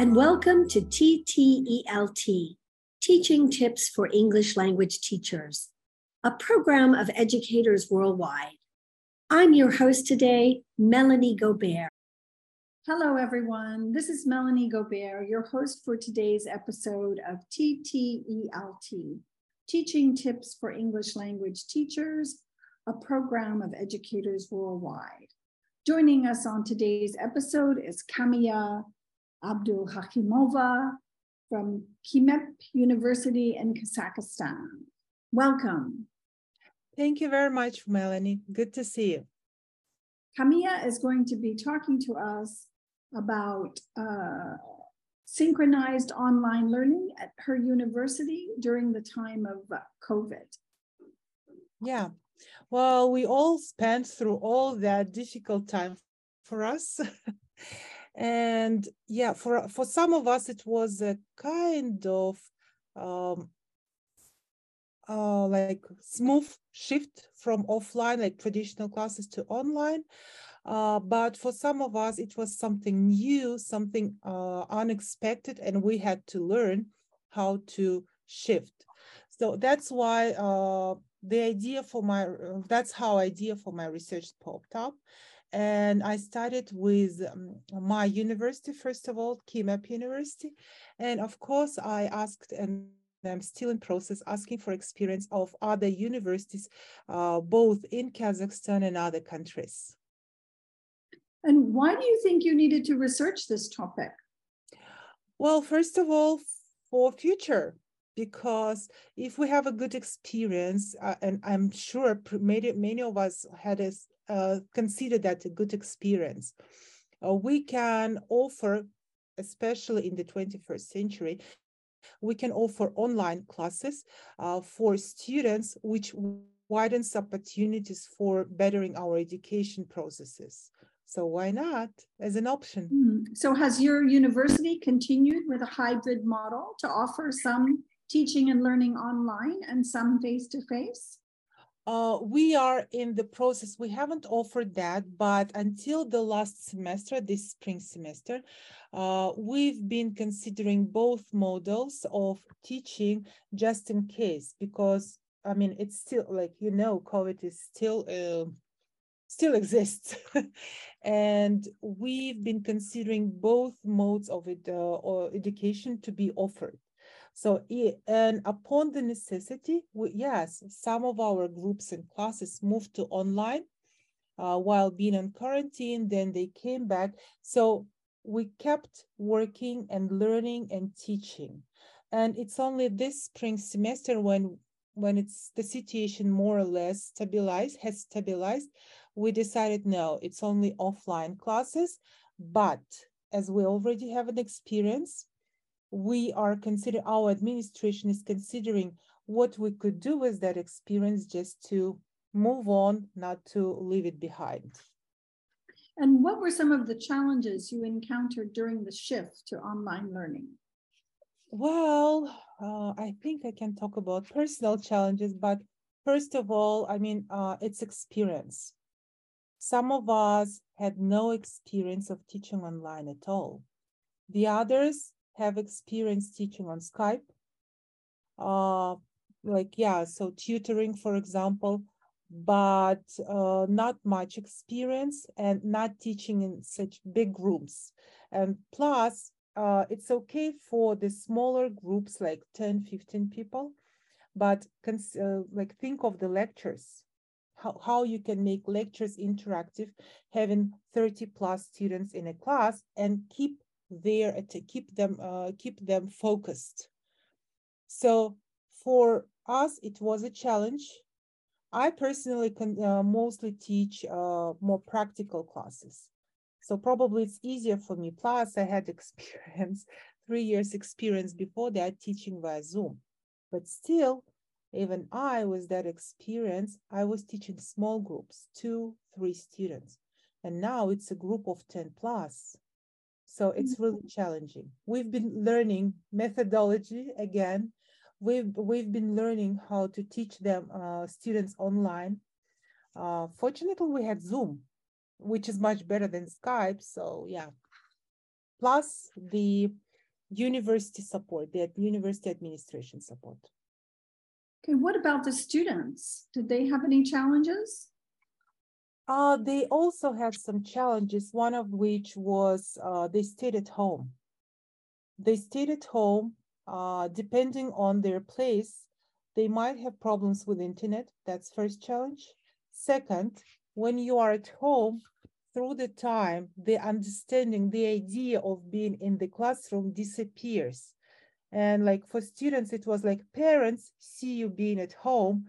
and welcome to TTELT, Teaching Tips for English Language Teachers, a program of educators worldwide. I'm your host today, Melanie Gobert. Hello, everyone. This is Melanie Gobert, your host for today's episode of TTELT, Teaching Tips for English Language Teachers, a program of educators worldwide. Joining us on today's episode is Kamiya Abdul Hakimova from KIMEP University in Kazakhstan. Welcome. Thank you very much, Melanie. Good to see you. Kamiya is going to be talking to us about uh, synchronized online learning at her university during the time of uh, COVID. Yeah, well, we all spent through all that difficult time for us. and yeah for for some of us it was a kind of um uh like smooth shift from offline like traditional classes to online. Uh, but for some of us it was something new something uh, unexpected and we had to learn how to shift. So that's why uh, the idea for my that's how idea for my research popped up and I started with um, my university, first of all, KIMEP University. And of course, I asked, and I'm still in process, asking for experience of other universities, uh, both in Kazakhstan and other countries. And why do you think you needed to research this topic? Well, first of all, for future, because if we have a good experience, uh, and I'm sure many, many of us had a uh, consider that a good experience. Uh, we can offer, especially in the 21st century, we can offer online classes uh, for students, which widens opportunities for bettering our education processes. So why not as an option? Mm. So has your university continued with a hybrid model to offer some teaching and learning online and some face-to-face? Uh, we are in the process. We haven't offered that, but until the last semester, this spring semester, uh, we've been considering both models of teaching just in case, because I mean, it's still like, you know, COVID is still, uh, still exists. and we've been considering both modes of it, uh, education to be offered. So, and upon the necessity, we, yes, some of our groups and classes moved to online uh, while being on quarantine, then they came back. So we kept working and learning and teaching. And it's only this spring semester when when it's the situation more or less stabilized, has stabilized, we decided no, it's only offline classes. But as we already have an experience, we are considering, our administration is considering what we could do with that experience just to move on, not to leave it behind. And what were some of the challenges you encountered during the shift to online learning? Well, uh, I think I can talk about personal challenges, but first of all, I mean, uh, it's experience. Some of us had no experience of teaching online at all. The others have experience teaching on Skype. Uh, like, yeah, so tutoring, for example, but uh, not much experience and not teaching in such big rooms. And plus, uh, it's okay for the smaller groups, like 10, 15 people, but uh, like think of the lectures, how, how you can make lectures interactive, having 30 plus students in a class and keep there to keep them uh, keep them focused. So for us, it was a challenge. I personally can uh, mostly teach uh, more practical classes. So probably it's easier for me. Plus I had experience, three years experience before that teaching via Zoom. But still, even I with that experience, I was teaching small groups, two, three students. And now it's a group of 10 plus. So it's really challenging. We've been learning methodology again. We've we've been learning how to teach them uh, students online. Uh, fortunately, we had Zoom, which is much better than Skype. So yeah. Plus the university support, the university administration support. Okay, what about the students? Did they have any challenges? Uh, they also had some challenges, one of which was uh, they stayed at home. They stayed at home, uh, depending on their place, they might have problems with internet. That's first challenge. Second, when you are at home, through the time, the understanding, the idea of being in the classroom disappears. And like for students, it was like parents see you being at home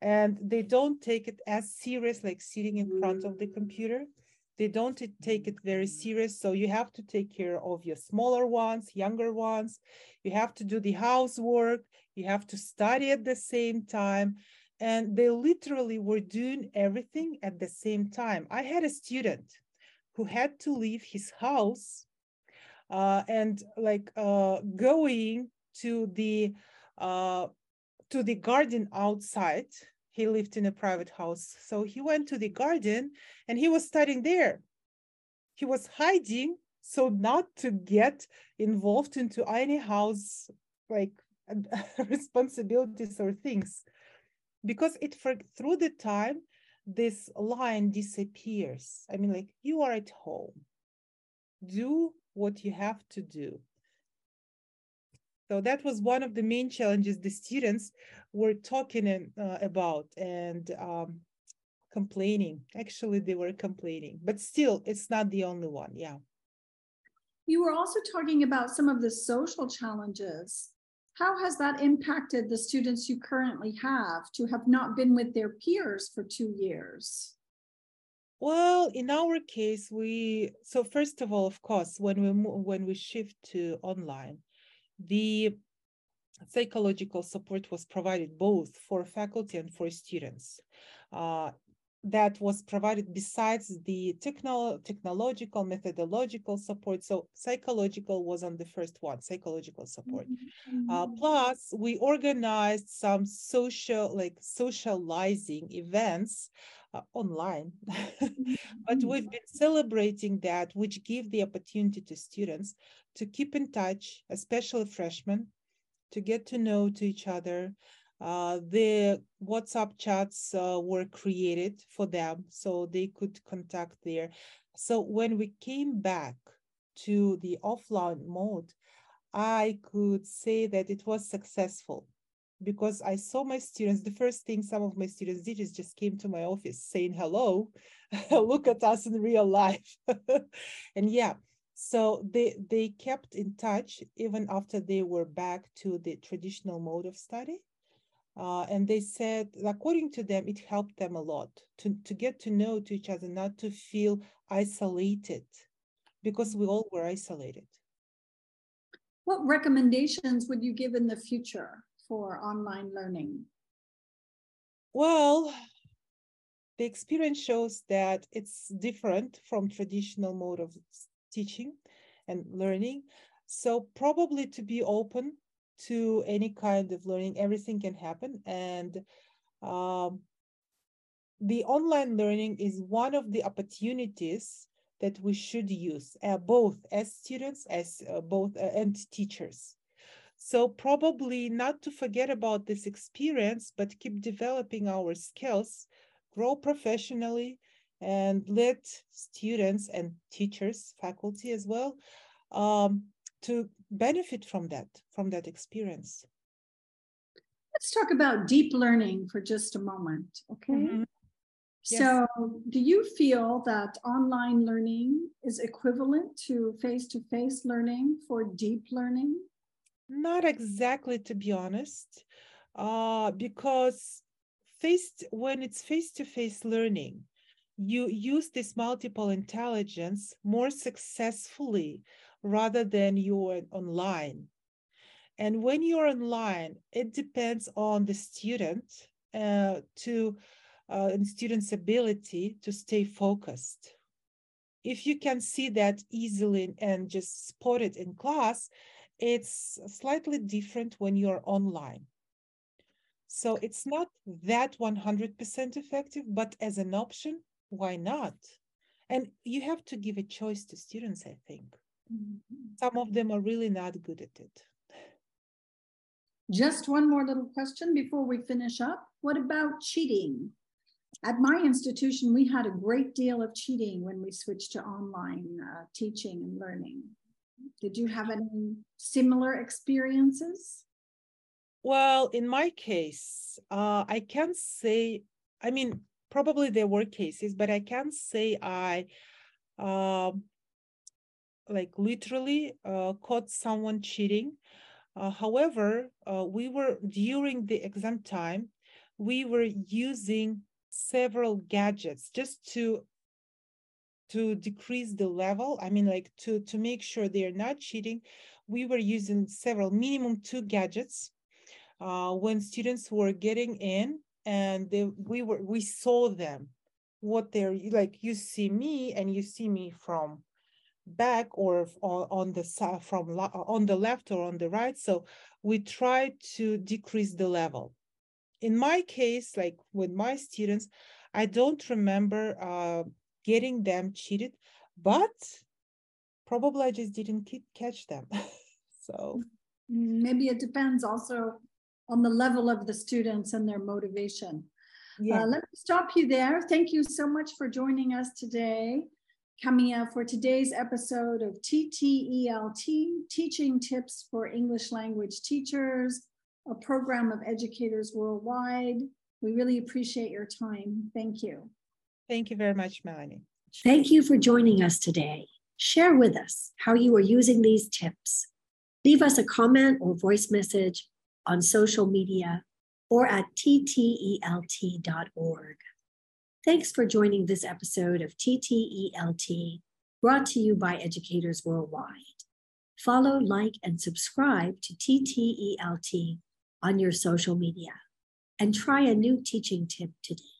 and they don't take it as serious like sitting in front of the computer. They don't take it very serious. So you have to take care of your smaller ones, younger ones. You have to do the housework. You have to study at the same time and they literally were doing everything at the same time. I had a student who had to leave his house uh, and like uh, going to the uh, to the garden outside. He lived in a private house, so he went to the garden and he was studying there. He was hiding so not to get involved into any house like responsibilities or things. Because it for through the time this line disappears. I mean like you are at home. Do what you have to do so that was one of the main challenges the students were talking uh, about and um, complaining. Actually they were complaining but still it's not the only one yeah. You were also talking about some of the social challenges. How has that impacted the students you currently have to have not been with their peers for two years? Well, in our case, we so first of all, of course, when we when we shift to online, the psychological support was provided both for faculty and for students. Uh, that was provided besides the techno technological methodological support so psychological was on the first one psychological support mm-hmm. uh, plus we organized some social like socializing events uh, online mm-hmm. but we've been celebrating that which give the opportunity to students to keep in touch especially freshmen to get to know to each other uh, the WhatsApp chats uh, were created for them so they could contact there. So when we came back to the offline mode, I could say that it was successful because I saw my students. The first thing some of my students did is just came to my office saying hello, look at us in real life. and yeah, so they they kept in touch even after they were back to the traditional mode of study. Uh, and they said, according to them, it helped them a lot to, to get to know to each other, not to feel isolated, because we all were isolated. What recommendations would you give in the future for online learning? Well, the experience shows that it's different from traditional mode of teaching and learning. So probably to be open to any kind of learning, everything can happen. And um, the online learning is one of the opportunities that we should use, uh, both as students, as uh, both uh, and teachers. So probably not to forget about this experience, but keep developing our skills, grow professionally, and let students and teachers, faculty as well, um, to benefit from that, from that experience. Let's talk about deep learning for just a moment, okay? Mm-hmm. Yes. So, do you feel that online learning is equivalent to face to face learning for deep learning? Not exactly, to be honest, uh, because face when it's face to face learning, you use this multiple intelligence more successfully rather than you're online. And when you're online, it depends on the student uh, to uh, and student's ability to stay focused. If you can see that easily and just spot it in class, it's slightly different when you're online. So it's not that 100% effective, but as an option, why not? And you have to give a choice to students, I think Mm-hmm. Some of them are really not good at it. Just one more little question before we finish up. What about cheating? At my institution, we had a great deal of cheating when we switched to online uh, teaching and learning. Did you have any similar experiences? Well, in my case, uh, I can't say, I mean, probably there were cases, but I can't say I uh, like literally uh, caught someone cheating. Uh, however, uh, we were during the exam time, we were using several gadgets just to to decrease the level i mean like to to make sure they're not cheating we were using several minimum two gadgets uh, when students were getting in and they, we were we saw them what they're like you see me and you see me from back or on the side from on the left or on the right. So we try to decrease the level. In my case like with my students i don't remember uh, getting them cheated but probably i just didn't catch them so maybe it depends also on the level of the students and their motivation. Uh, yeah. Uh, let me stop you there. Thank you so much for joining us today, Camilla, for today's episode of TTELT, Teaching Tips for English Language Teachers, a program of educators worldwide. We really appreciate your time. Thank you. Thank you very much, Melanie. Thank you for joining us today. Share with us how you are using these tips. Leave us a comment or voice message on social media or at ttelt.org. Thanks for joining this episode of TTELT, brought to you by Educators Worldwide. Follow, like, and subscribe to TTELT on your social media and try a new teaching tip today.